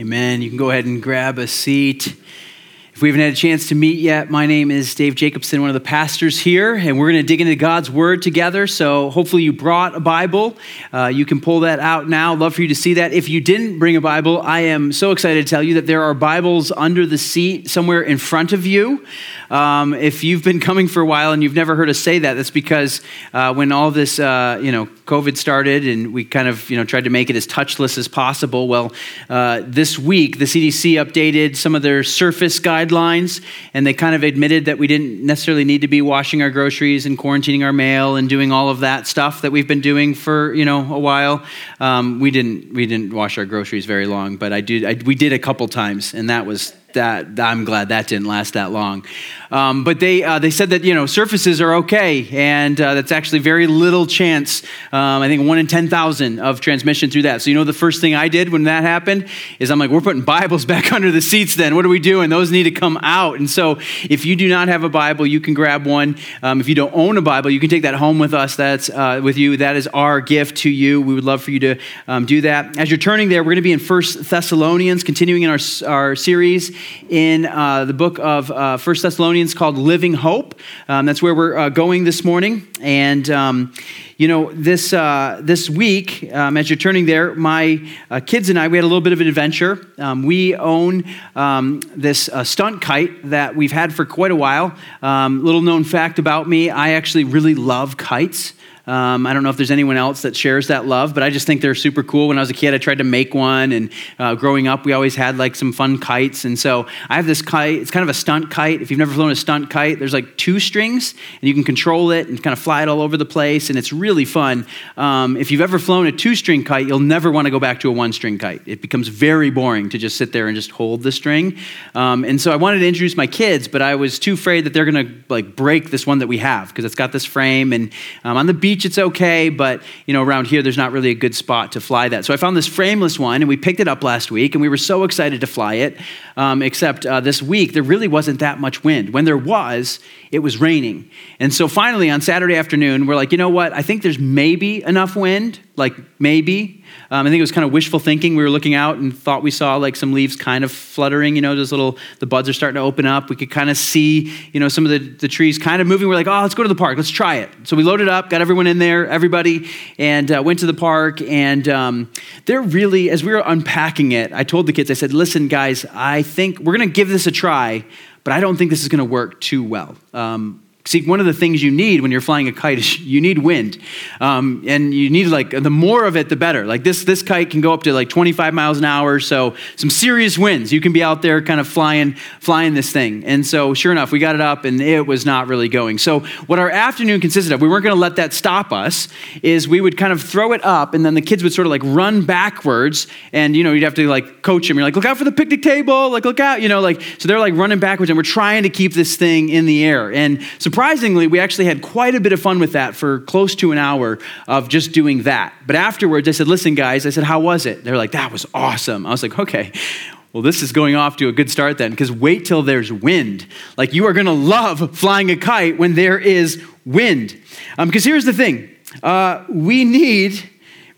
Amen. You can go ahead and grab a seat. If we haven't had a chance to meet yet, my name is Dave Jacobson, one of the pastors here, and we're going to dig into God's Word together. So hopefully you brought a Bible. Uh, you can pull that out now. Love for you to see that. If you didn't bring a Bible, I am so excited to tell you that there are Bibles under the seat somewhere in front of you. Um, if you've been coming for a while and you've never heard us say that, that's because uh, when all this, uh, you know, COVID started and we kind of, you know, tried to make it as touchless as possible. Well, uh, this week the CDC updated some of their surface guidelines, and they kind of admitted that we didn't necessarily need to be washing our groceries and quarantining our mail and doing all of that stuff that we've been doing for, you know, a while. Um, we didn't we didn't wash our groceries very long, but I did. I, we did a couple times, and that was that I'm glad that didn't last that long. Um, but they uh, they said that you know surfaces are okay, and uh, that's actually very little chance. Um, I think one in ten thousand of transmission through that. So you know the first thing I did when that happened is I'm like, we're putting Bibles back under the seats. Then what are we doing? Those need to come out. And so if you do not have a Bible, you can grab one. Um, if you don't own a Bible, you can take that home with us. That's uh, with you. That is our gift to you. We would love for you to um, do that. As you're turning there, we're going to be in First Thessalonians, continuing in our our series in uh, the book of uh, First Thessalonians called Living Hope. Um, that's where we're uh, going this morning. And, um, you know, this, uh, this week, um, as you're turning there, my uh, kids and I, we had a little bit of an adventure. Um, we own um, this uh, stunt kite that we've had for quite a while. Um, little known fact about me, I actually really love kites. Um, I don't know if there's anyone else that shares that love, but I just think they're super cool. When I was a kid, I tried to make one, and uh, growing up, we always had like some fun kites. And so I have this kite. It's kind of a stunt kite. If you've never flown a stunt kite, there's like two strings, and you can control it and kind of fly it all over the place, and it's really fun. Um, if you've ever flown a two-string kite, you'll never want to go back to a one-string kite. It becomes very boring to just sit there and just hold the string. Um, and so I wanted to introduce my kids, but I was too afraid that they're going to like break this one that we have because it's got this frame, and um, on the beach beach, it's okay, but you know, around here, there's not really a good spot to fly that. So I found this frameless one, and we picked it up last week, and we were so excited to fly it. Um, except uh, this week, there really wasn't that much wind. When there was, it was raining. And so finally, on Saturday afternoon, we're like, you know what? I think there's maybe enough wind, like maybe. Um, I think it was kind of wishful thinking. We were looking out and thought we saw like some leaves kind of fluttering. You know, those little the buds are starting to open up. We could kind of see, you know, some of the, the trees kind of moving. We're like, oh, let's go to the park. Let's try it. So we loaded up, got everyone in there, everybody, and uh, went to the park. And um, they're really, as we were unpacking it, I told the kids, I said, listen, guys, I think we're going to give this a try, but I don't think this is going to work too well. Um, See, one of the things you need when you're flying a kite is you need wind. Um, and you need like, the more of it, the better. Like this, this kite can go up to like 25 miles an hour. So some serious winds. You can be out there kind of flying, flying this thing. And so sure enough, we got it up and it was not really going. So what our afternoon consisted of, we weren't going to let that stop us, is we would kind of throw it up and then the kids would sort of like run backwards. And, you know, you'd have to like coach them. You're like, look out for the picnic table. Like, look out, you know, like, so they're like running backwards and we're trying to keep this thing in the air. And so surprisingly, we actually had quite a bit of fun with that for close to an hour of just doing that. But afterwards, I said, Listen, guys, I said, How was it? They're like, That was awesome. I was like, Okay. Well, this is going off to a good start then, because wait till there's wind. Like, you are going to love flying a kite when there is wind. Because um, here's the thing uh, we need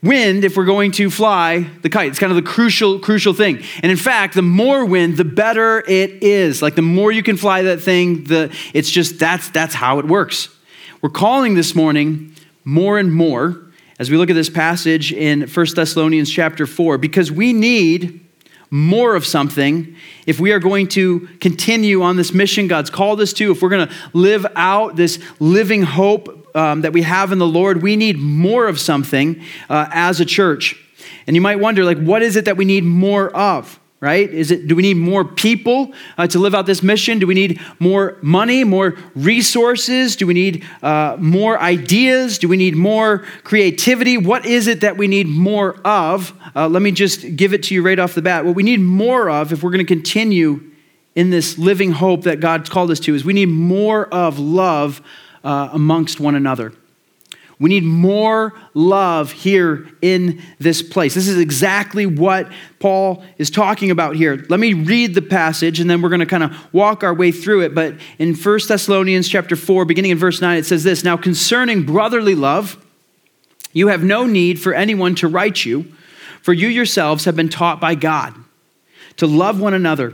wind if we're going to fly the kite. It's kind of the crucial, crucial thing. And in fact, the more wind, the better it is. Like the more you can fly that thing, the it's just that's that's how it works. We're calling this morning more and more as we look at this passage in 1 Thessalonians chapter 4 because we need more of something if we are going to continue on this mission God's called us to, if we're going to live out this living hope um, that we have in the Lord, we need more of something uh, as a church. And you might wonder, like, what is it that we need more of? Right? Is it? Do we need more people uh, to live out this mission? Do we need more money, more resources? Do we need uh, more ideas? Do we need more creativity? What is it that we need more of? Uh, let me just give it to you right off the bat. What we need more of, if we're going to continue in this living hope that God's called us to, is we need more of love uh, amongst one another. We need more love here in this place. This is exactly what Paul is talking about here. Let me read the passage and then we're going to kind of walk our way through it. But in 1 Thessalonians chapter 4, beginning in verse 9, it says this Now concerning brotherly love, you have no need for anyone to write you, for you yourselves have been taught by God. to love one another.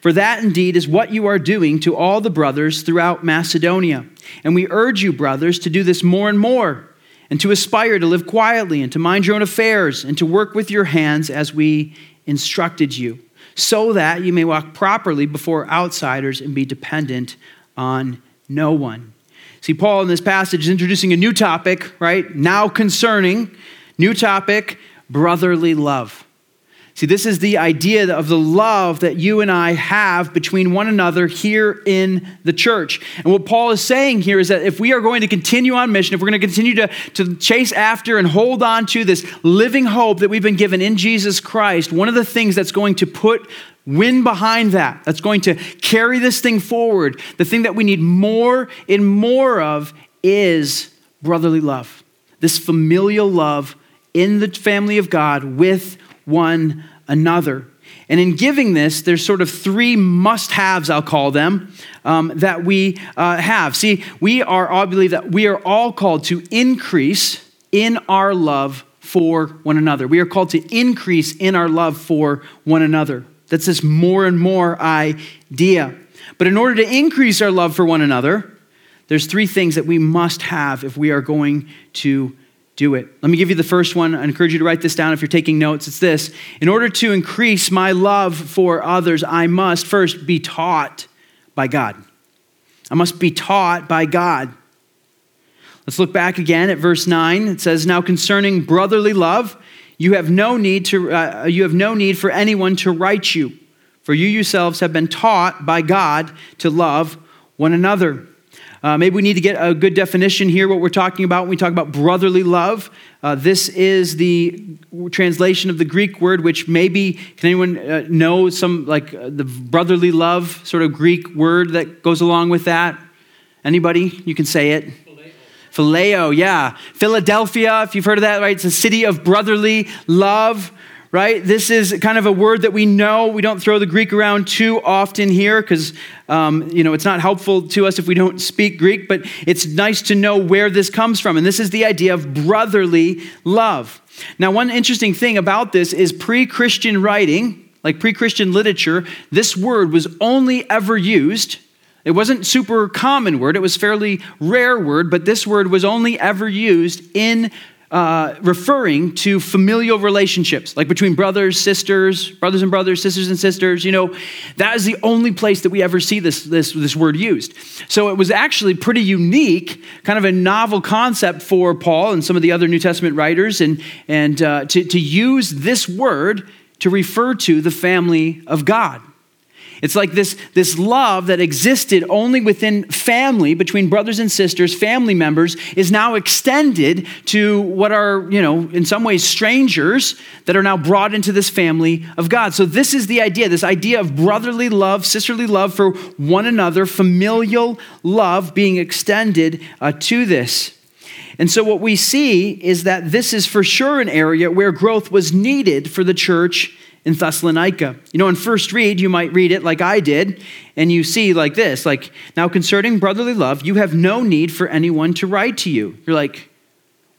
For that indeed is what you are doing to all the brothers throughout Macedonia. And we urge you, brothers, to do this more and more, and to aspire to live quietly, and to mind your own affairs, and to work with your hands as we instructed you, so that you may walk properly before outsiders and be dependent on no one. See, Paul in this passage is introducing a new topic, right? Now concerning, new topic, brotherly love. See, this is the idea of the love that you and I have between one another here in the church. And what Paul is saying here is that if we are going to continue on mission, if we're going to continue to, to chase after and hold on to this living hope that we've been given in Jesus Christ, one of the things that's going to put wind behind that, that's going to carry this thing forward, the thing that we need more and more of is brotherly love. This familial love in the family of God with one another. And in giving this, there's sort of three must haves, I'll call them, um, that we uh, have. See, we are, I believe that we are all called to increase in our love for one another. We are called to increase in our love for one another. That's this more and more idea. But in order to increase our love for one another, there's three things that we must have if we are going to do it. Let me give you the first one. I encourage you to write this down if you're taking notes. It's this In order to increase my love for others, I must first be taught by God. I must be taught by God. Let's look back again at verse 9. It says, Now concerning brotherly love, you have no need, to, uh, you have no need for anyone to write you, for you yourselves have been taught by God to love one another. Uh, maybe we need to get a good definition here, what we're talking about when we talk about brotherly love. Uh, this is the translation of the Greek word, which maybe, can anyone uh, know some, like uh, the brotherly love sort of Greek word that goes along with that? Anybody? You can say it. Phileo, yeah. Philadelphia, if you've heard of that, right? It's a city of brotherly love right? This is kind of a word that we know. We don't throw the Greek around too often here because, um, you know, it's not helpful to us if we don't speak Greek, but it's nice to know where this comes from. And this is the idea of brotherly love. Now, one interesting thing about this is pre Christian writing, like pre Christian literature, this word was only ever used. It wasn't super common word, it was fairly rare word, but this word was only ever used in uh, referring to familial relationships, like between brothers, sisters, brothers and brothers, sisters and sisters. You know, that is the only place that we ever see this, this, this word used. So it was actually pretty unique, kind of a novel concept for Paul and some of the other New Testament writers, and, and uh, to, to use this word to refer to the family of God. It's like this, this love that existed only within family, between brothers and sisters, family members, is now extended to what are, you know, in some ways strangers that are now brought into this family of God. So, this is the idea this idea of brotherly love, sisterly love for one another, familial love being extended uh, to this. And so, what we see is that this is for sure an area where growth was needed for the church in Thessalonica. You know, in first read, you might read it like I did, and you see like this like, now concerning brotherly love, you have no need for anyone to write to you. You're like,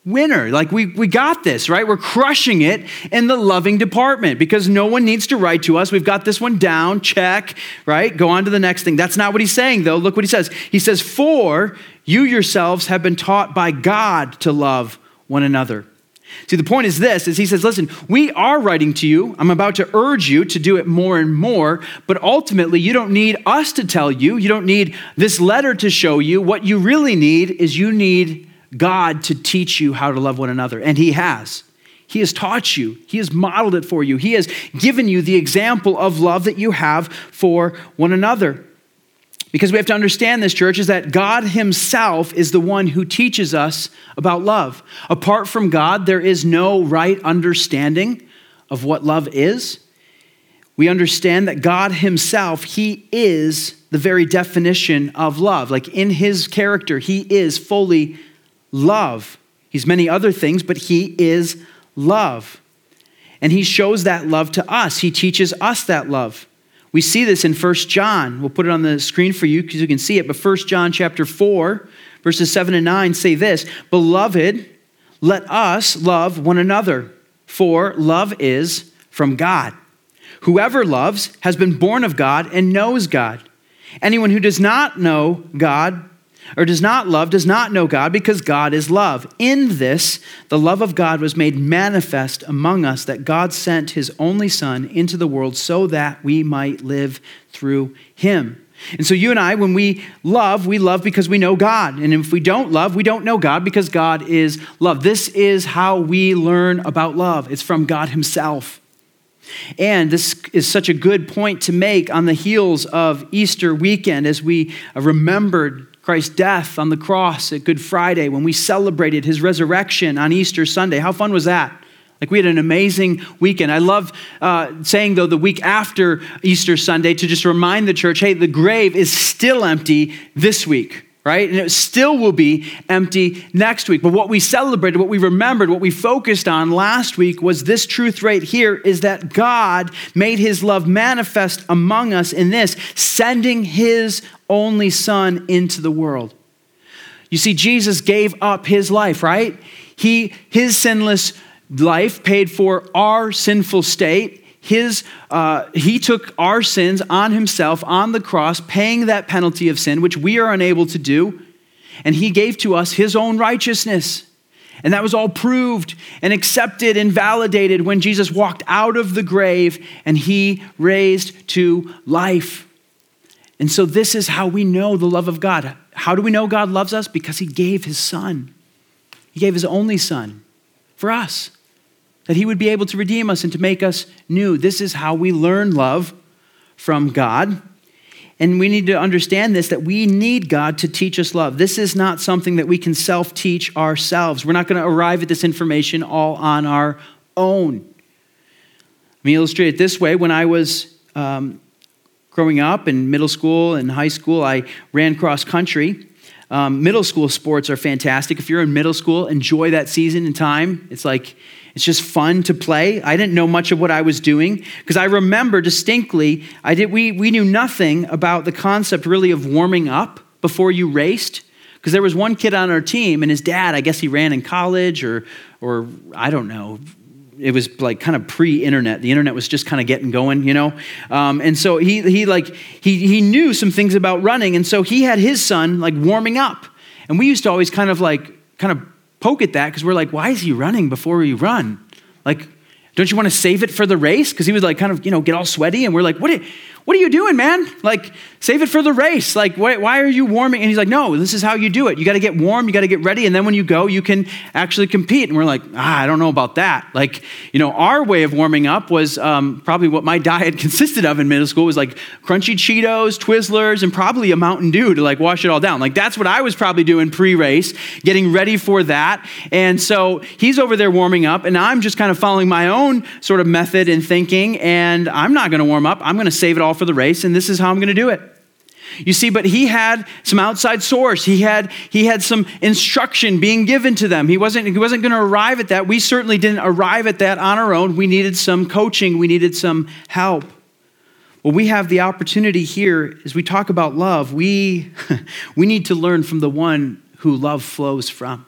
winner. Like, we, we got this, right? We're crushing it in the loving department because no one needs to write to us. We've got this one down, check, right? Go on to the next thing. That's not what he's saying, though. Look what he says. He says, For you yourselves have been taught by God to love one another. See, the point is this is he says, listen, we are writing to you. I'm about to urge you to do it more and more, but ultimately you don't need us to tell you. You don't need this letter to show you. What you really need is you need God to teach you how to love one another, and he has. He has taught you. He has modeled it for you. He has given you the example of love that you have for one another. Because we have to understand this, church, is that God Himself is the one who teaches us about love. Apart from God, there is no right understanding of what love is. We understand that God Himself, He is the very definition of love. Like in His character, He is fully love. He's many other things, but He is love. And He shows that love to us, He teaches us that love. We see this in 1 John. We'll put it on the screen for you because you can see it. But 1 John chapter 4, verses 7 and 9 say this Beloved, let us love one another, for love is from God. Whoever loves has been born of God and knows God. Anyone who does not know God or does not love does not know God because God is love. In this, the love of God was made manifest among us that God sent his only Son into the world so that we might live through him. And so, you and I, when we love, we love because we know God. And if we don't love, we don't know God because God is love. This is how we learn about love it's from God Himself. And this is such a good point to make on the heels of Easter weekend as we remembered Christ's death on the cross at Good Friday, when we celebrated his resurrection on Easter Sunday. How fun was that? Like, we had an amazing weekend. I love uh, saying, though, the week after Easter Sunday to just remind the church hey, the grave is still empty this week right? And it still will be empty next week. But what we celebrated, what we remembered, what we focused on last week was this truth right here is that God made his love manifest among us in this, sending his only son into the world. You see, Jesus gave up his life, right? He, his sinless life paid for our sinful state his, uh, he took our sins on himself on the cross, paying that penalty of sin, which we are unable to do. And he gave to us his own righteousness. And that was all proved and accepted and validated when Jesus walked out of the grave and he raised to life. And so, this is how we know the love of God. How do we know God loves us? Because he gave his son, he gave his only son for us that He would be able to redeem us and to make us new. This is how we learn love from God. And we need to understand this that we need God to teach us love. This is not something that we can self teach ourselves. We're not going to arrive at this information all on our own. Let me illustrate it this way. When I was um, growing up in middle school and high school, I ran cross country. Um, middle school sports are fantastic. If you're in middle school, enjoy that season and time. It's like it's just fun to play. I didn't know much of what I was doing because I remember distinctly, I did, we, we knew nothing about the concept really of warming up before you raced. Because there was one kid on our team, and his dad, I guess he ran in college or, or I don't know, it was like kind of pre-internet the internet was just kind of getting going you know um, and so he, he like he, he knew some things about running and so he had his son like warming up and we used to always kind of like kind of poke at that because we're like, why is he running before we run? Like, don't you want to save it for the race? Because he was like kind of, you know, get all sweaty. And we're like, what what are you doing, man? Like, save it for the race. Like, why, why are you warming? And he's like, no, this is how you do it. You got to get warm, you got to get ready, and then when you go, you can actually compete. And we're like, ah, I don't know about that. Like, you know, our way of warming up was um, probably what my diet consisted of in middle school was like crunchy Cheetos, Twizzlers, and probably a Mountain Dew to like wash it all down. Like, that's what I was probably doing pre-race, getting ready for that. And so he's over there warming up, and I'm just kind of following my own sort of method and thinking, and I'm not going to warm up. I'm going to save it all for the race, and this is how I'm going to do it. You see, but he had some outside source. He had, he had some instruction being given to them. He wasn't, he wasn't going to arrive at that. We certainly didn't arrive at that on our own. We needed some coaching, we needed some help. Well, we have the opportunity here as we talk about love, we, we need to learn from the one who love flows from,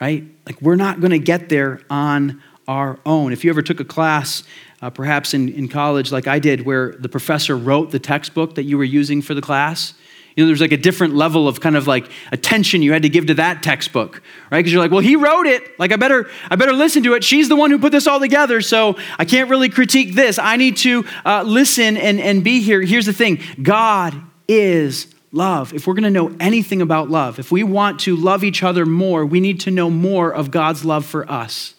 right? Like, we're not going to get there on our own. If you ever took a class uh, perhaps in, in college, like I did, where the professor wrote the textbook that you were using for the class. You know, there's like a different level of kind of like attention you had to give to that textbook, right? Because you're like, well, he wrote it. Like, I better, I better listen to it. She's the one who put this all together, so I can't really critique this. I need to uh, listen and, and be here. Here's the thing God is love. If we're going to know anything about love, if we want to love each other more, we need to know more of God's love for us.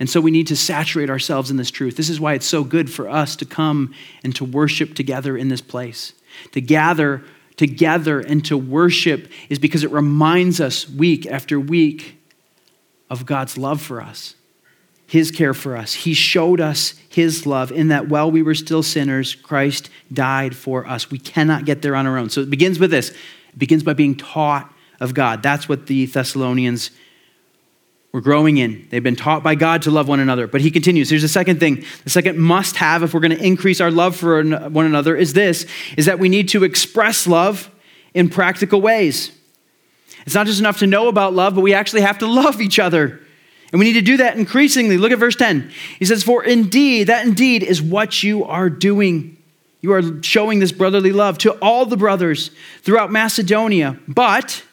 And so we need to saturate ourselves in this truth. This is why it's so good for us to come and to worship together in this place. To gather together and to worship is because it reminds us week after week of God's love for us, His care for us. He showed us His love in that while we were still sinners, Christ died for us. We cannot get there on our own. So it begins with this it begins by being taught of God. That's what the Thessalonians we're growing in. They've been taught by God to love one another. But he continues. Here's the second thing. The second must have if we're going to increase our love for one another is this is that we need to express love in practical ways. It's not just enough to know about love, but we actually have to love each other. And we need to do that increasingly. Look at verse 10. He says, For indeed, that indeed is what you are doing. You are showing this brotherly love to all the brothers throughout Macedonia. But,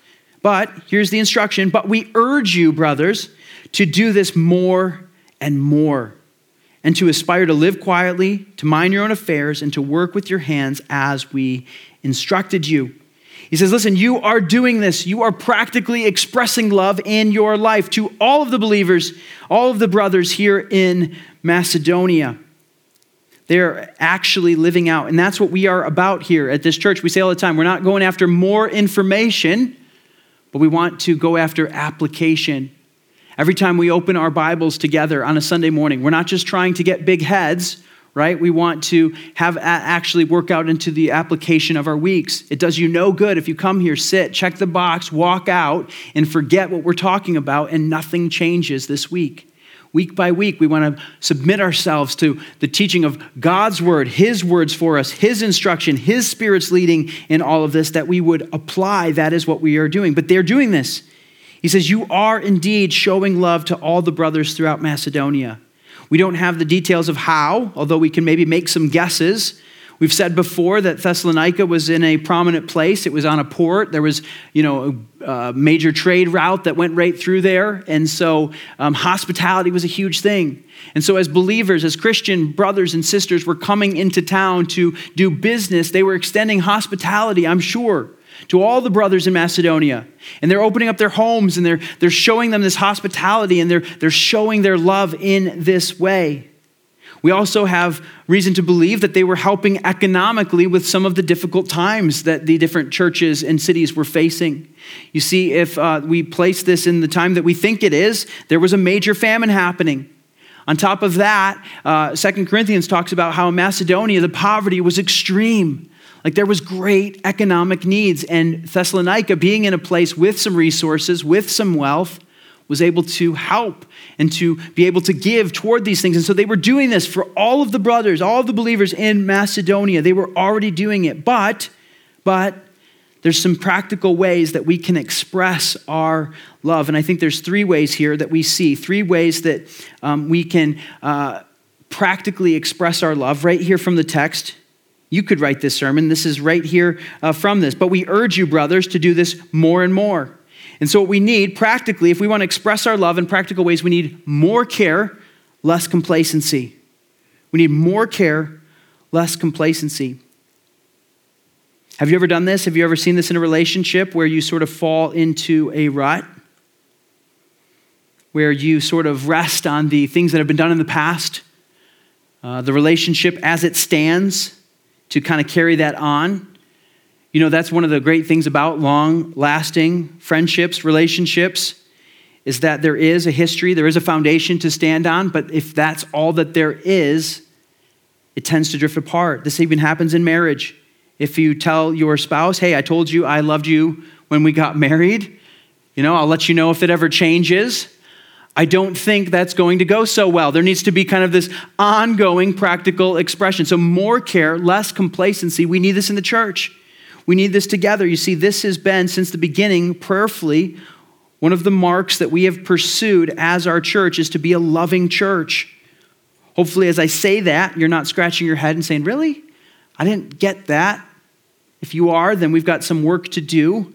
but, here's the instruction, but we urge you, brothers, to do this more and more, and to aspire to live quietly, to mind your own affairs, and to work with your hands as we instructed you. He says, Listen, you are doing this. You are practically expressing love in your life to all of the believers, all of the brothers here in Macedonia. They're actually living out. And that's what we are about here at this church. We say all the time we're not going after more information, but we want to go after application. Every time we open our Bibles together on a Sunday morning, we're not just trying to get big heads, right? We want to have actually work out into the application of our weeks. It does you no good if you come here, sit, check the box, walk out, and forget what we're talking about, and nothing changes this week. Week by week, we want to submit ourselves to the teaching of God's word, His words for us, His instruction, His Spirit's leading in all of this, that we would apply that is what we are doing. But they're doing this. He says, You are indeed showing love to all the brothers throughout Macedonia. We don't have the details of how, although we can maybe make some guesses. We've said before that Thessalonica was in a prominent place. It was on a port. There was, you know, a major trade route that went right through there. And so um, hospitality was a huge thing. And so, as believers, as Christian brothers and sisters were coming into town to do business, they were extending hospitality, I'm sure to all the brothers in Macedonia. And they're opening up their homes and they're, they're showing them this hospitality and they're, they're showing their love in this way. We also have reason to believe that they were helping economically with some of the difficult times that the different churches and cities were facing. You see, if uh, we place this in the time that we think it is, there was a major famine happening. On top of that, uh, Second Corinthians talks about how in Macedonia the poverty was extreme. Like there was great economic needs, and Thessalonica, being in a place with some resources, with some wealth, was able to help and to be able to give toward these things. And so they were doing this for all of the brothers, all of the believers in Macedonia. They were already doing it. But, but, there's some practical ways that we can express our love. And I think there's three ways here that we see, three ways that um, we can uh, practically express our love right here from the text. You could write this sermon. This is right here uh, from this. But we urge you, brothers, to do this more and more. And so, what we need practically, if we want to express our love in practical ways, we need more care, less complacency. We need more care, less complacency. Have you ever done this? Have you ever seen this in a relationship where you sort of fall into a rut? Where you sort of rest on the things that have been done in the past, uh, the relationship as it stands, to kind of carry that on. You know, that's one of the great things about long lasting friendships, relationships, is that there is a history, there is a foundation to stand on, but if that's all that there is, it tends to drift apart. This even happens in marriage. If you tell your spouse, hey, I told you I loved you when we got married, you know, I'll let you know if it ever changes. I don't think that's going to go so well. There needs to be kind of this ongoing practical expression. So, more care, less complacency. We need this in the church. We need this together. You see, this has been since the beginning, prayerfully, one of the marks that we have pursued as our church is to be a loving church. Hopefully, as I say that, you're not scratching your head and saying, Really? I didn't get that. If you are, then we've got some work to do.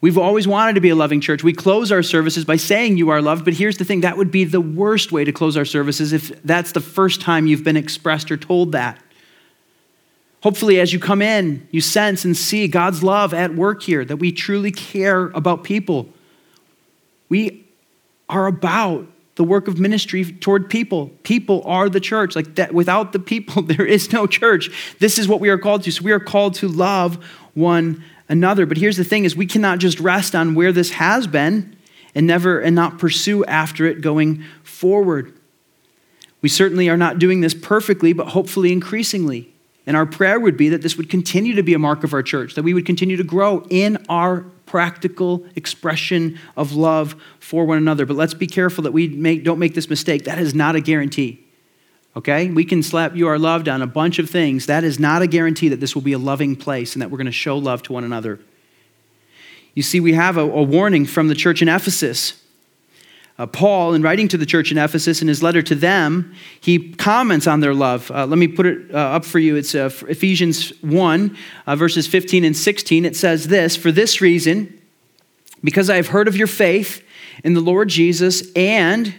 We've always wanted to be a loving church. We close our services by saying you are loved, but here's the thing that would be the worst way to close our services if that's the first time you've been expressed or told that. Hopefully, as you come in, you sense and see God's love at work here, that we truly care about people. We are about the work of ministry toward people. People are the church. Like that, without the people, there is no church. This is what we are called to. So we are called to love one another. But here's the thing is we cannot just rest on where this has been and never and not pursue after it going forward. We certainly are not doing this perfectly, but hopefully increasingly. And our prayer would be that this would continue to be a mark of our church, that we would continue to grow in our practical expression of love for one another. But let's be careful that we make, don't make this mistake. That is not a guarantee. Okay? We can slap you are loved on a bunch of things. That is not a guarantee that this will be a loving place and that we're going to show love to one another. You see, we have a, a warning from the church in Ephesus. Uh, Paul, in writing to the church in Ephesus in his letter to them, he comments on their love. Uh, let me put it uh, up for you. It's uh, Ephesians 1, uh, verses 15 and 16. It says this For this reason, because I have heard of your faith in the Lord Jesus and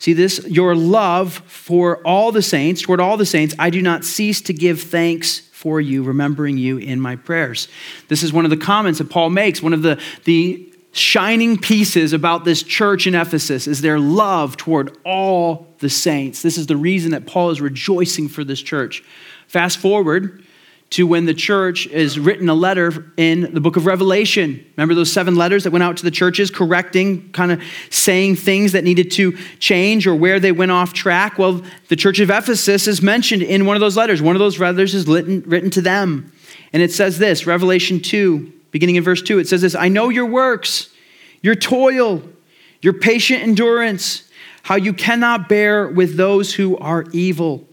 See this, your love for all the saints, toward all the saints, I do not cease to give thanks for you, remembering you in my prayers. This is one of the comments that Paul makes. One of the, the shining pieces about this church in Ephesus is their love toward all the saints. This is the reason that Paul is rejoicing for this church. Fast forward to when the church is written a letter in the book of Revelation. Remember those seven letters that went out to the churches, correcting, kind of saying things that needed to change or where they went off track? Well, the church of Ephesus is mentioned in one of those letters. One of those letters is written, to them. And it says this Revelation 2, beginning in verse 2, it says this I know your works, your toil, your patient endurance, how you cannot bear with those who are evil.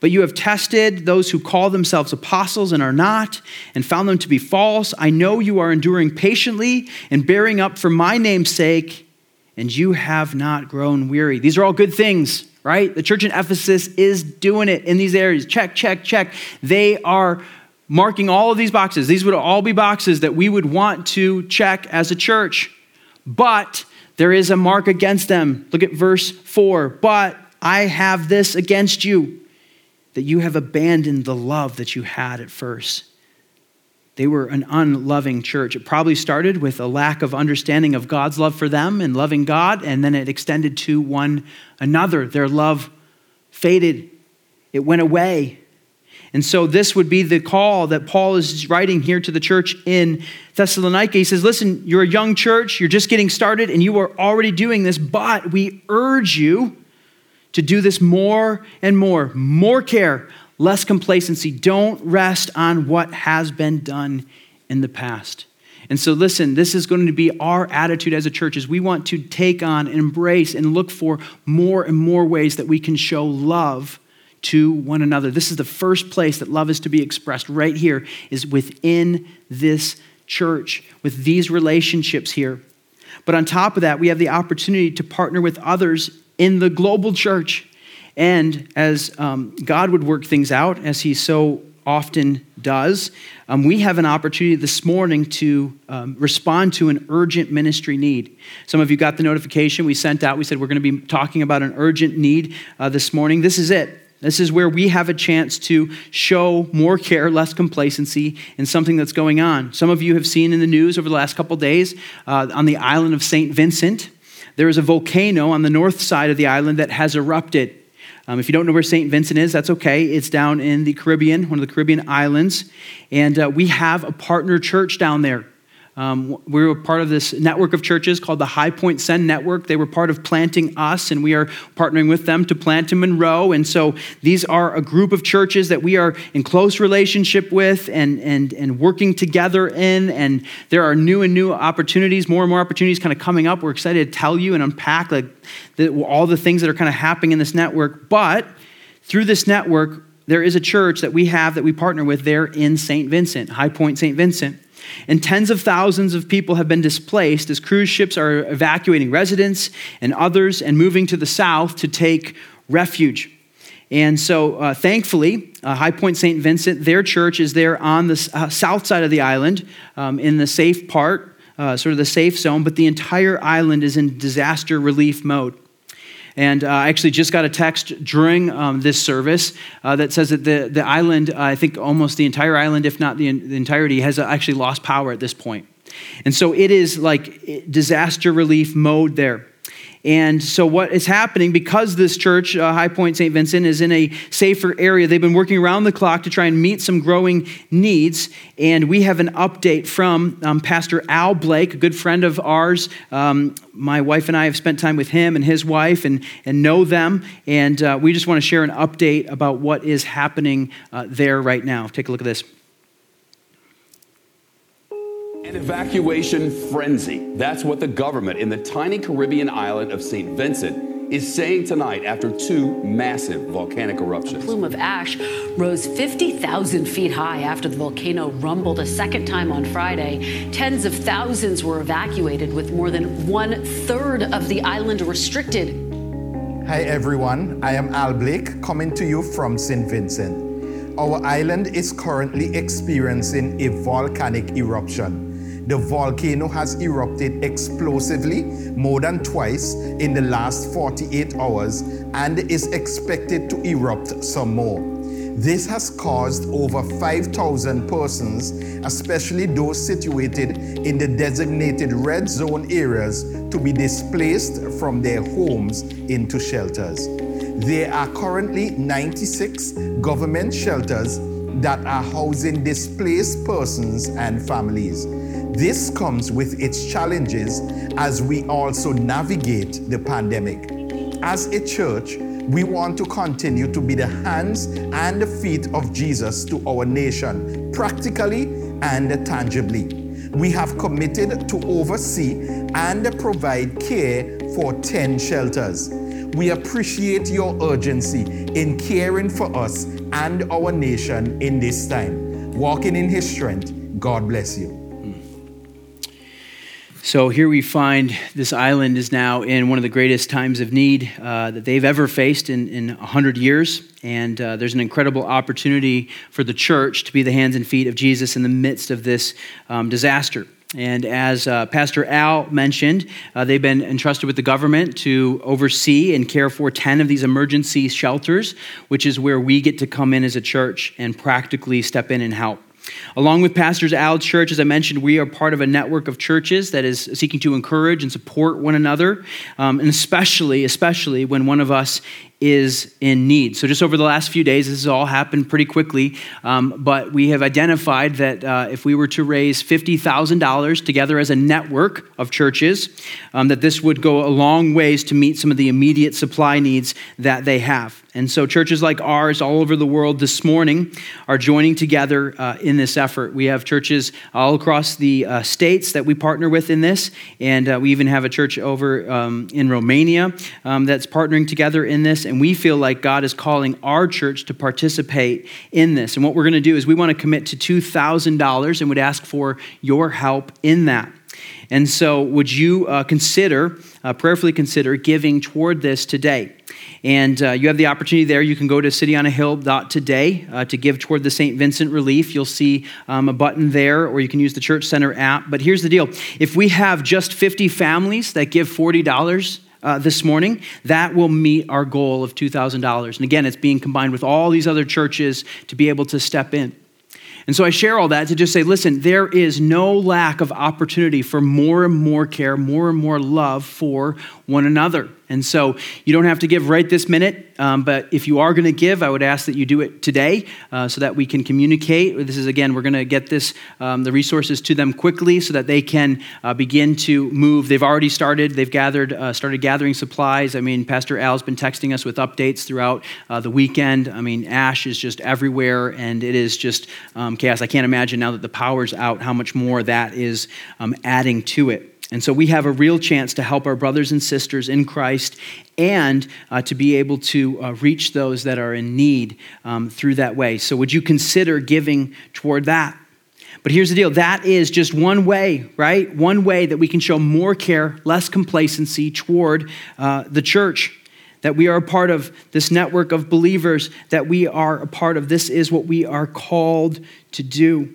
But you have tested those who call themselves apostles and are not, and found them to be false. I know you are enduring patiently and bearing up for my name's sake, and you have not grown weary. These are all good things, right? The church in Ephesus is doing it in these areas. Check, check, check. They are marking all of these boxes. These would all be boxes that we would want to check as a church. But there is a mark against them. Look at verse 4. But I have this against you, that you have abandoned the love that you had at first. They were an unloving church. It probably started with a lack of understanding of God's love for them and loving God, and then it extended to one another. Their love faded, it went away. And so, this would be the call that Paul is writing here to the church in Thessalonica. He says, Listen, you're a young church, you're just getting started, and you are already doing this, but we urge you to do this more and more. More care, less complacency. Don't rest on what has been done in the past. And so, listen, this is going to be our attitude as a church is we want to take on embrace and look for more and more ways that we can show love to one another. This is the first place that love is to be expressed right here is within this church with these relationships here. But on top of that, we have the opportunity to partner with others in the global church. And as um, God would work things out, as He so often does, um, we have an opportunity this morning to um, respond to an urgent ministry need. Some of you got the notification we sent out. We said we're going to be talking about an urgent need uh, this morning. This is it. This is where we have a chance to show more care, less complacency in something that's going on. Some of you have seen in the news over the last couple days uh, on the island of St. Vincent, there is a volcano on the north side of the island that has erupted. Um, if you don't know where St. Vincent is, that's okay. It's down in the Caribbean, one of the Caribbean islands. And uh, we have a partner church down there. Um, we were part of this network of churches called the High Point Send Network. They were part of planting us, and we are partnering with them to plant in Monroe. And so these are a group of churches that we are in close relationship with and, and, and working together in. And there are new and new opportunities, more and more opportunities kind of coming up. We're excited to tell you and unpack like the, all the things that are kind of happening in this network. But through this network, there is a church that we have that we partner with there in St. Vincent, High Point St. Vincent. And tens of thousands of people have been displaced as cruise ships are evacuating residents and others and moving to the south to take refuge. And so, uh, thankfully, uh, High Point St. Vincent, their church is there on the uh, south side of the island um, in the safe part, uh, sort of the safe zone, but the entire island is in disaster relief mode. And uh, I actually just got a text during um, this service uh, that says that the, the island, uh, I think almost the entire island, if not the, the entirety, has actually lost power at this point. And so it is like disaster relief mode there. And so, what is happening because this church, uh, High Point St. Vincent, is in a safer area, they've been working around the clock to try and meet some growing needs. And we have an update from um, Pastor Al Blake, a good friend of ours. Um, my wife and I have spent time with him and his wife and, and know them. And uh, we just want to share an update about what is happening uh, there right now. Take a look at this. An evacuation frenzy. That's what the government in the tiny Caribbean island of St. Vincent is saying tonight after two massive volcanic eruptions. A plume of ash rose 50,000 feet high after the volcano rumbled a second time on Friday. Tens of thousands were evacuated, with more than one third of the island restricted. Hi everyone, I am Al Blake coming to you from St. Vincent. Our island is currently experiencing a volcanic eruption the volcano has erupted explosively more than twice in the last 48 hours and is expected to erupt some more. This has caused over 5,000 persons, especially those situated in the designated red zone areas, to be displaced from their homes into shelters. There are currently 96 government shelters that are housing displaced persons and families. This comes with its challenges as we also navigate the pandemic. As a church, we want to continue to be the hands and the feet of Jesus to our nation, practically and tangibly. We have committed to oversee and provide care for 10 shelters. We appreciate your urgency in caring for us and our nation in this time. Walking in His strength, God bless you. So here we find this island is now in one of the greatest times of need uh, that they've ever faced in, in 100 years. And uh, there's an incredible opportunity for the church to be the hands and feet of Jesus in the midst of this um, disaster. And as uh, Pastor Al mentioned, uh, they've been entrusted with the government to oversee and care for 10 of these emergency shelters, which is where we get to come in as a church and practically step in and help. Along with Pastors Al Church, as I mentioned, we are part of a network of churches that is seeking to encourage and support one another, um, and especially, especially when one of us is in need. So, just over the last few days, this has all happened pretty quickly, um, but we have identified that uh, if we were to raise $50,000 together as a network of churches, um, that this would go a long ways to meet some of the immediate supply needs that they have. And so, churches like ours all over the world this morning are joining together uh, in this effort. We have churches all across the uh, states that we partner with in this, and uh, we even have a church over um, in Romania um, that's partnering together in this and we feel like God is calling our church to participate in this. And what we're going to do is we want to commit to $2,000 and would ask for your help in that. And so, would you uh, consider, uh, prayerfully consider, giving toward this today? And uh, you have the opportunity there. You can go to cityonahill.today uh, to give toward the St. Vincent Relief. You'll see um, a button there, or you can use the Church Center app. But here's the deal if we have just 50 families that give $40, uh, this morning, that will meet our goal of $2,000. And again, it's being combined with all these other churches to be able to step in. And so I share all that to just say, listen, there is no lack of opportunity for more and more care, more and more love for one another. And so you don't have to give right this minute, um, but if you are going to give, I would ask that you do it today uh, so that we can communicate. This is, again, we're going to get this, um, the resources to them quickly so that they can uh, begin to move. They've already started, they've gathered, uh, started gathering supplies. I mean, Pastor Al's been texting us with updates throughout uh, the weekend. I mean, ash is just everywhere and it is just um, chaos. I can't imagine now that the power's out how much more that is um, adding to it. And so we have a real chance to help our brothers and sisters in Christ and uh, to be able to uh, reach those that are in need um, through that way. So, would you consider giving toward that? But here's the deal that is just one way, right? One way that we can show more care, less complacency toward uh, the church. That we are a part of this network of believers, that we are a part of. This is what we are called to do.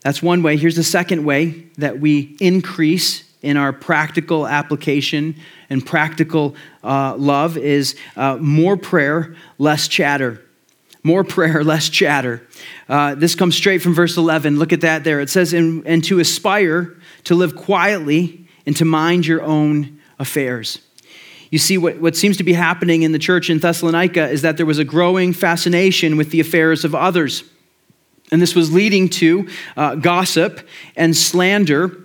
That's one way. Here's the second way that we increase in our practical application and practical uh, love is uh, more prayer, less chatter. More prayer, less chatter. Uh, this comes straight from verse 11. Look at that there. It says, and, and to aspire to live quietly and to mind your own affairs. You see, what, what seems to be happening in the church in Thessalonica is that there was a growing fascination with the affairs of others. And this was leading to uh, gossip and slander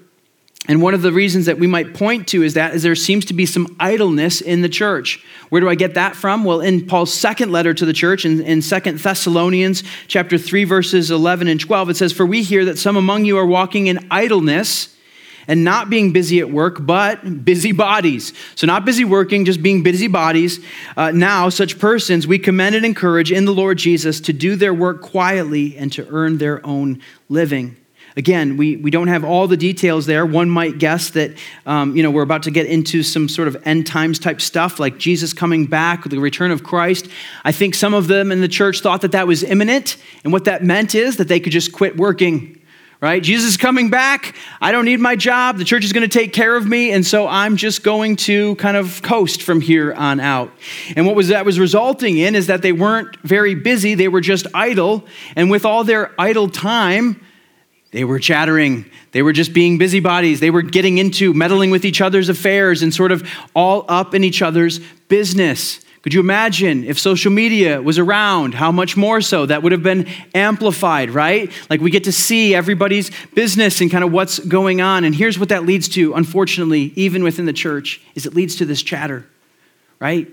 and one of the reasons that we might point to is that is there seems to be some idleness in the church. Where do I get that from? Well, in Paul's second letter to the church, in, in 2 Thessalonians chapter 3, verses 11 and 12, it says, For we hear that some among you are walking in idleness and not being busy at work, but busy bodies. So, not busy working, just being busy bodies. Uh, now, such persons we commend and encourage in the Lord Jesus to do their work quietly and to earn their own living. Again, we, we don't have all the details there. One might guess that, um, you know, we're about to get into some sort of end times type stuff, like Jesus coming back, the return of Christ. I think some of them in the church thought that that was imminent. And what that meant is that they could just quit working right? Jesus is coming back. I don't need my job. The church is going to take care of me. And so I'm just going to kind of coast from here on out. And what was that was resulting in is that they weren't very busy. They were just idle. And with all their idle time, they were chattering. They were just being busybodies. They were getting into meddling with each other's affairs and sort of all up in each other's business. Could you imagine if social media was around? How much more so? That would have been amplified, right? Like we get to see everybody's business and kind of what's going on. And here's what that leads to, unfortunately, even within the church, is it leads to this chatter, right?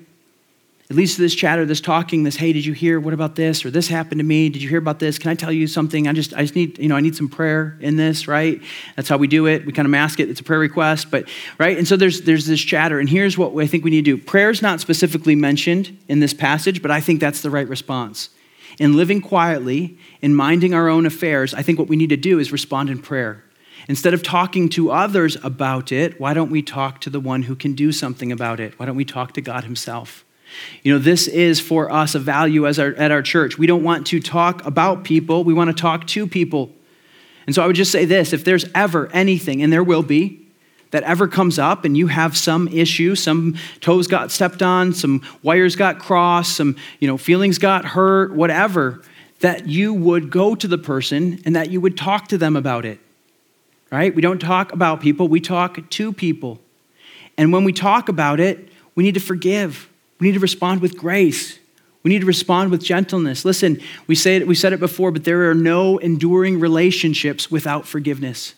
It leads to this chatter, this talking, this, hey, did you hear what about this? Or this happened to me. Did you hear about this? Can I tell you something? I just, I just need, you know, I need some prayer in this, right? That's how we do it. We kind of mask it. It's a prayer request, but right? And so there's there's this chatter. And here's what I think we need to do. Prayer is not specifically mentioned in this passage, but I think that's the right response. In living quietly, in minding our own affairs, I think what we need to do is respond in prayer. Instead of talking to others about it, why don't we talk to the one who can do something about it? Why don't we talk to God Himself? You know, this is for us a value as our, at our church. We don't want to talk about people, we want to talk to people. And so I would just say this if there's ever anything, and there will be, that ever comes up and you have some issue, some toes got stepped on, some wires got crossed, some you know, feelings got hurt, whatever, that you would go to the person and that you would talk to them about it. Right? We don't talk about people, we talk to people. And when we talk about it, we need to forgive. We need to respond with grace. We need to respond with gentleness. Listen, we, say it, we said it before, but there are no enduring relationships without forgiveness,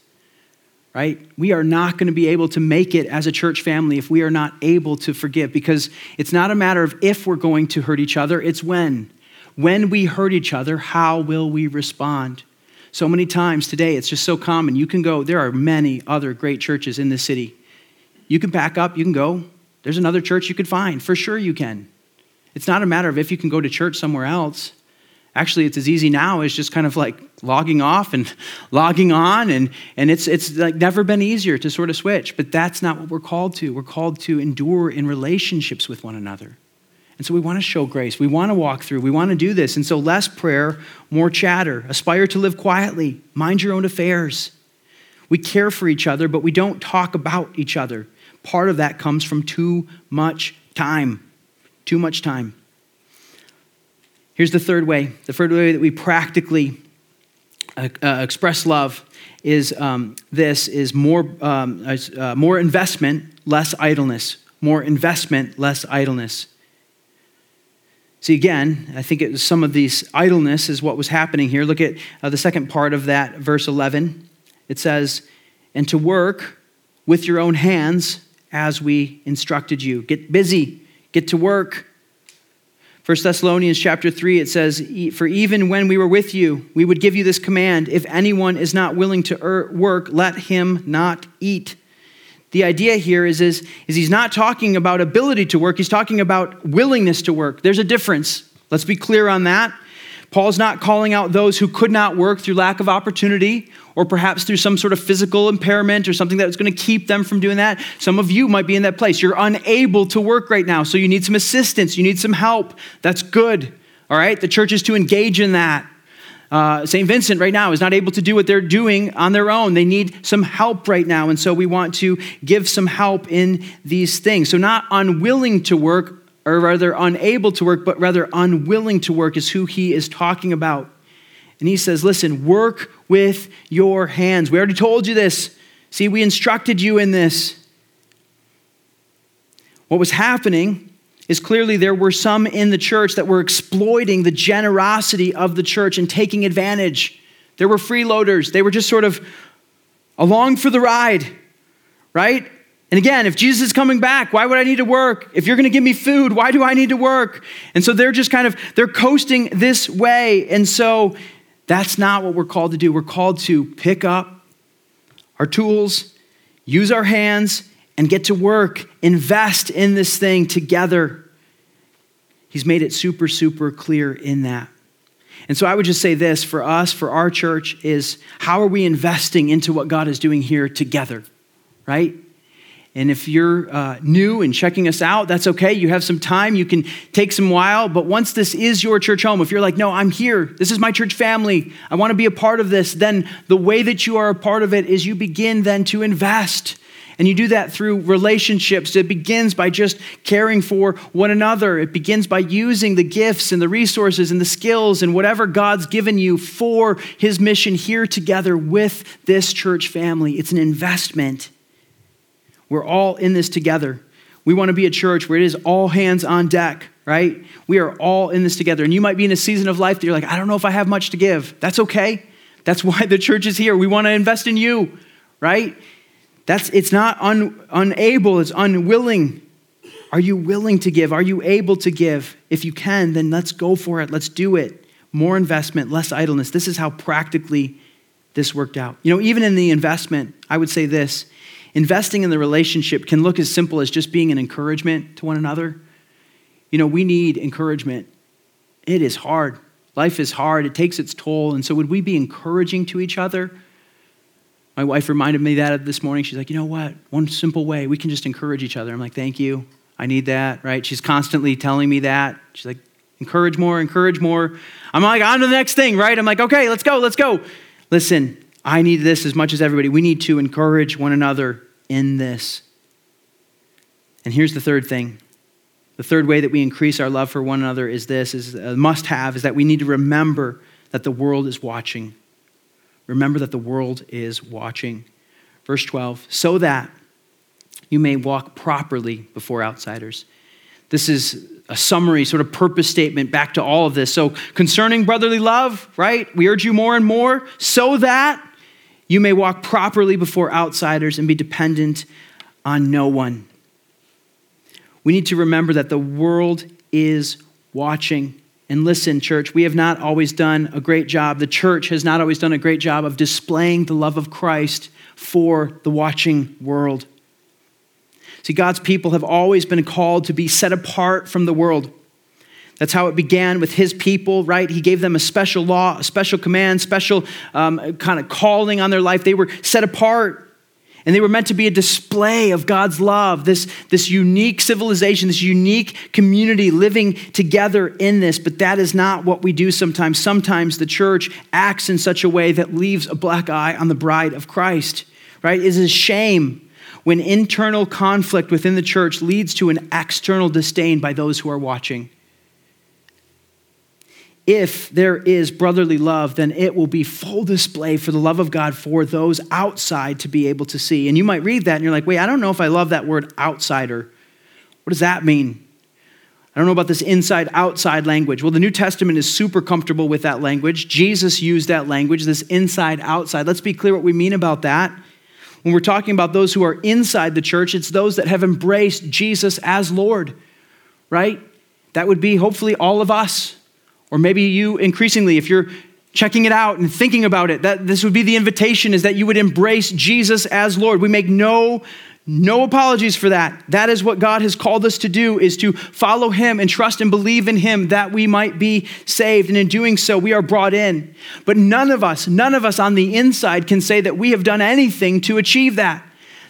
right? We are not going to be able to make it as a church family if we are not able to forgive because it's not a matter of if we're going to hurt each other, it's when. When we hurt each other, how will we respond? So many times today, it's just so common. You can go, there are many other great churches in this city. You can pack up, you can go, there's another church you could find. For sure you can. It's not a matter of if you can go to church somewhere else. Actually, it's as easy now as just kind of like logging off and logging on, and, and it's, it's like never been easier to sort of switch. But that's not what we're called to. We're called to endure in relationships with one another. And so we want to show grace. We want to walk through. We want to do this. And so less prayer, more chatter. Aspire to live quietly. Mind your own affairs. We care for each other, but we don't talk about each other part of that comes from too much time. Too much time. Here's the third way. The third way that we practically uh, uh, express love is um, this is more, um, uh, more investment less idleness. More investment less idleness. See again i think it was some of these idleness is what was happening here. Look at uh, the second part of that verse 11 it says and to work with your own hands as we instructed you. Get busy, get to work. 1 Thessalonians chapter 3 it says for even when we were with you we would give you this command if anyone is not willing to er, work let him not eat. The idea here is, is, is he's not talking about ability to work, he's talking about willingness to work. There's a difference. Let's be clear on that. Paul's not calling out those who could not work through lack of opportunity or perhaps through some sort of physical impairment or something that's going to keep them from doing that. Some of you might be in that place. You're unable to work right now, so you need some assistance, you need some help. That's good. All right? The church is to engage in that. Uh, St. Vincent right now is not able to do what they're doing on their own. They need some help right now. And so we want to give some help in these things. So, not unwilling to work, or rather unable to work, but rather unwilling to work is who he is talking about. And he says, Listen, work with your hands. We already told you this. See, we instructed you in this. What was happening is clearly there were some in the church that were exploiting the generosity of the church and taking advantage. There were freeloaders. They were just sort of along for the ride, right? And again, if Jesus is coming back, why would I need to work? If you're going to give me food, why do I need to work? And so they're just kind of they're coasting this way. And so that's not what we're called to do. We're called to pick up our tools, use our hands and get to work, invest in this thing together. He's made it super, super clear in that. And so I would just say this for us, for our church, is how are we investing into what God is doing here together, right? And if you're uh, new and checking us out, that's okay. You have some time. You can take some while. But once this is your church home, if you're like, no, I'm here. This is my church family. I want to be a part of this. Then the way that you are a part of it is you begin then to invest and you do that through relationships. It begins by just caring for one another. It begins by using the gifts and the resources and the skills and whatever God's given you for his mission here together with this church family. It's an investment. We're all in this together. We want to be a church where it is all hands on deck, right? We are all in this together. And you might be in a season of life that you're like, I don't know if I have much to give. That's okay. That's why the church is here. We want to invest in you, right? That's, it's not un, unable, it's unwilling. Are you willing to give? Are you able to give? If you can, then let's go for it. Let's do it. More investment, less idleness. This is how practically this worked out. You know, even in the investment, I would say this investing in the relationship can look as simple as just being an encouragement to one another. You know, we need encouragement. It is hard. Life is hard, it takes its toll. And so, would we be encouraging to each other? My wife reminded me that this morning. She's like, you know what? One simple way we can just encourage each other. I'm like, thank you. I need that, right? She's constantly telling me that. She's like, encourage more, encourage more. I'm like, on to the next thing, right? I'm like, okay, let's go, let's go. Listen, I need this as much as everybody. We need to encourage one another in this. And here's the third thing. The third way that we increase our love for one another is this is a must have is that we need to remember that the world is watching. Remember that the world is watching. Verse 12, so that you may walk properly before outsiders. This is a summary, sort of purpose statement back to all of this. So, concerning brotherly love, right? We urge you more and more, so that you may walk properly before outsiders and be dependent on no one. We need to remember that the world is watching. And listen, church, we have not always done a great job. The church has not always done a great job of displaying the love of Christ for the watching world. See, God's people have always been called to be set apart from the world. That's how it began with his people, right? He gave them a special law, a special command, special um, kind of calling on their life. They were set apart. And they were meant to be a display of God's love, this, this unique civilization, this unique community living together in this. But that is not what we do sometimes. Sometimes the church acts in such a way that leaves a black eye on the bride of Christ, right? It is a shame when internal conflict within the church leads to an external disdain by those who are watching if there is brotherly love, then it will be full display for the love of God for those outside to be able to see. And you might read that and you're like, wait, I don't know if I love that word outsider. What does that mean? I don't know about this inside outside language. Well, the New Testament is super comfortable with that language. Jesus used that language, this inside outside. Let's be clear what we mean about that. When we're talking about those who are inside the church, it's those that have embraced Jesus as Lord, right? That would be hopefully all of us. Or maybe you increasingly, if you're checking it out and thinking about it, that this would be the invitation is that you would embrace Jesus as Lord. We make no no apologies for that. That is what God has called us to do is to follow him and trust and believe in him that we might be saved and in doing so we are brought in. But none of us, none of us on the inside can say that we have done anything to achieve that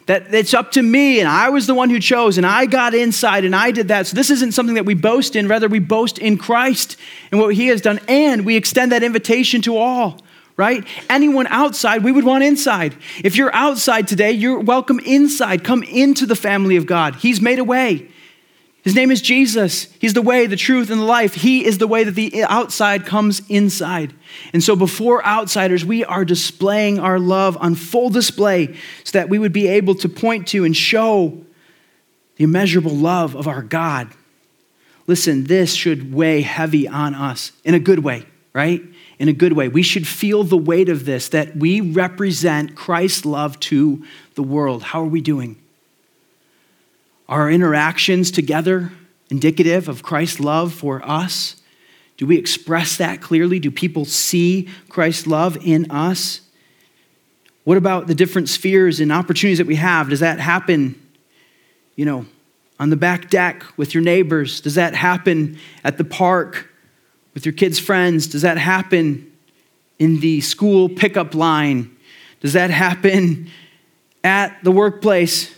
that it's up to me and I was the one who chose and I got inside and I did that. So this isn't something that we boast in, rather, we boast in Christ and what He has done. And we extend that invitation to all, right? Anyone outside, we would want inside. If you're outside today, you're welcome inside. Come into the family of God. He's made a way. His name is Jesus. He's the way, the truth, and the life. He is the way that the outside comes inside. And so, before outsiders, we are displaying our love on full display so that we would be able to point to and show the immeasurable love of our God. Listen, this should weigh heavy on us in a good way, right? In a good way. We should feel the weight of this that we represent Christ's love to the world. How are we doing? Our interactions together indicative of Christ's love for us? Do we express that clearly? Do people see Christ's love in us? What about the different spheres and opportunities that we have? Does that happen, you know, on the back deck with your neighbors? Does that happen at the park with your kids' friends? Does that happen in the school pickup line? Does that happen at the workplace?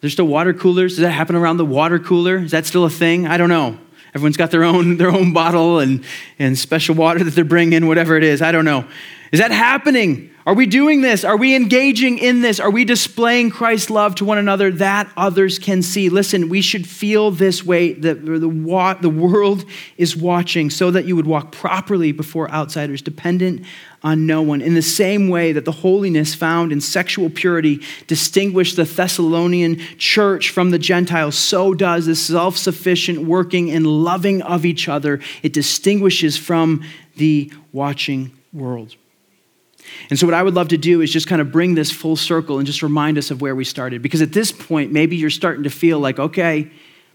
There's still water coolers. Does that happen around the water cooler? Is that still a thing? I don't know. Everyone's got their own, their own bottle and, and special water that they're bringing, whatever it is. I don't know. Is that happening? Are we doing this? Are we engaging in this? Are we displaying Christ's love to one another that others can see? Listen, we should feel this way that the, the world is watching so that you would walk properly before outsiders, dependent on no one. In the same way that the holiness found in sexual purity distinguished the Thessalonian church from the Gentiles, so does this self sufficient working and loving of each other. It distinguishes from the watching world. And so, what I would love to do is just kind of bring this full circle and just remind us of where we started. Because at this point, maybe you're starting to feel like, okay,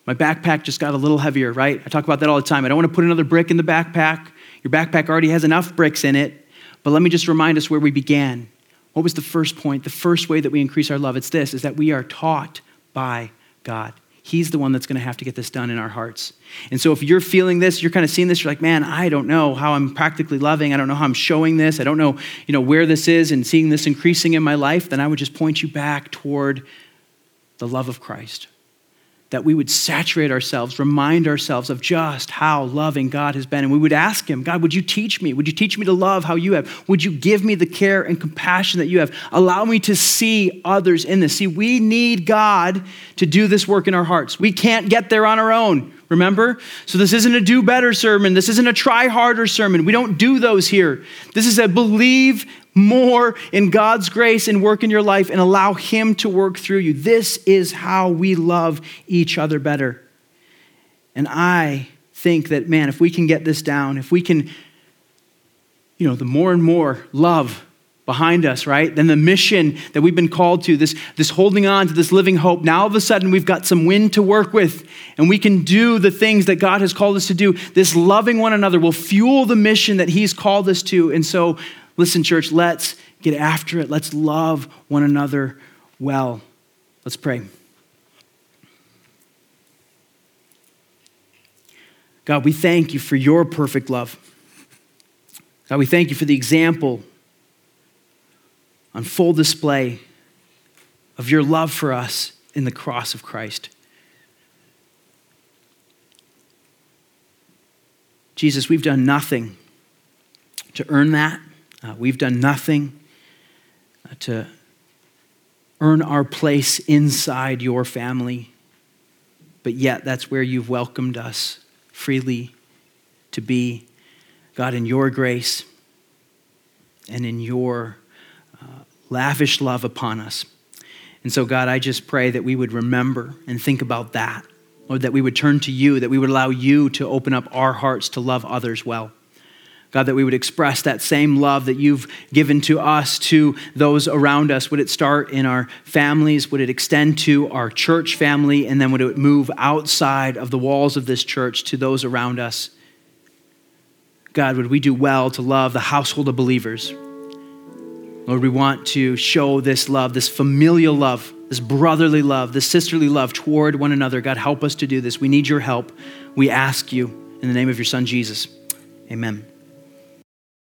my backpack just got a little heavier, right? I talk about that all the time. I don't want to put another brick in the backpack. Your backpack already has enough bricks in it. But let me just remind us where we began. What was the first point? The first way that we increase our love? It's this is that we are taught by God. He's the one that's going to have to get this done in our hearts. And so if you're feeling this, you're kind of seeing this, you're like, man, I don't know how I'm practically loving. I don't know how I'm showing this. I don't know, you know, where this is and seeing this increasing in my life, then I would just point you back toward the love of Christ that we would saturate ourselves, remind ourselves of just how loving God has been. And we would ask Him, God, would you teach me? Would you teach me to love how you have? Would you give me the care and compassion that you have? Allow me to see others in this. See, we need God to do this work in our hearts. We can't get there on our own. Remember? So, this isn't a do better sermon. This isn't a try harder sermon. We don't do those here. This is a believe more in God's grace and work in your life and allow Him to work through you. This is how we love each other better. And I think that, man, if we can get this down, if we can, you know, the more and more love behind us, right? Then the mission that we've been called to, this, this holding on to this living hope, now all of a sudden we've got some wind to work with and we can do the things that God has called us to do. This loving one another will fuel the mission that He's called us to. And so Listen, church, let's get after it. Let's love one another well. Let's pray. God, we thank you for your perfect love. God, we thank you for the example on full display of your love for us in the cross of Christ. Jesus, we've done nothing to earn that. Uh, we've done nothing uh, to earn our place inside your family, but yet that's where you've welcomed us freely to be. God, in your grace and in your lavish love upon us. And so, God, I just pray that we would remember and think about that. Lord, that we would turn to you, that we would allow you to open up our hearts to love others well. God, that we would express that same love that you've given to us to those around us. Would it start in our families? Would it extend to our church family? And then would it move outside of the walls of this church to those around us? God, would we do well to love the household of believers? Lord, we want to show this love, this familial love, this brotherly love, this sisterly love toward one another. God, help us to do this. We need your help. We ask you in the name of your son, Jesus. Amen.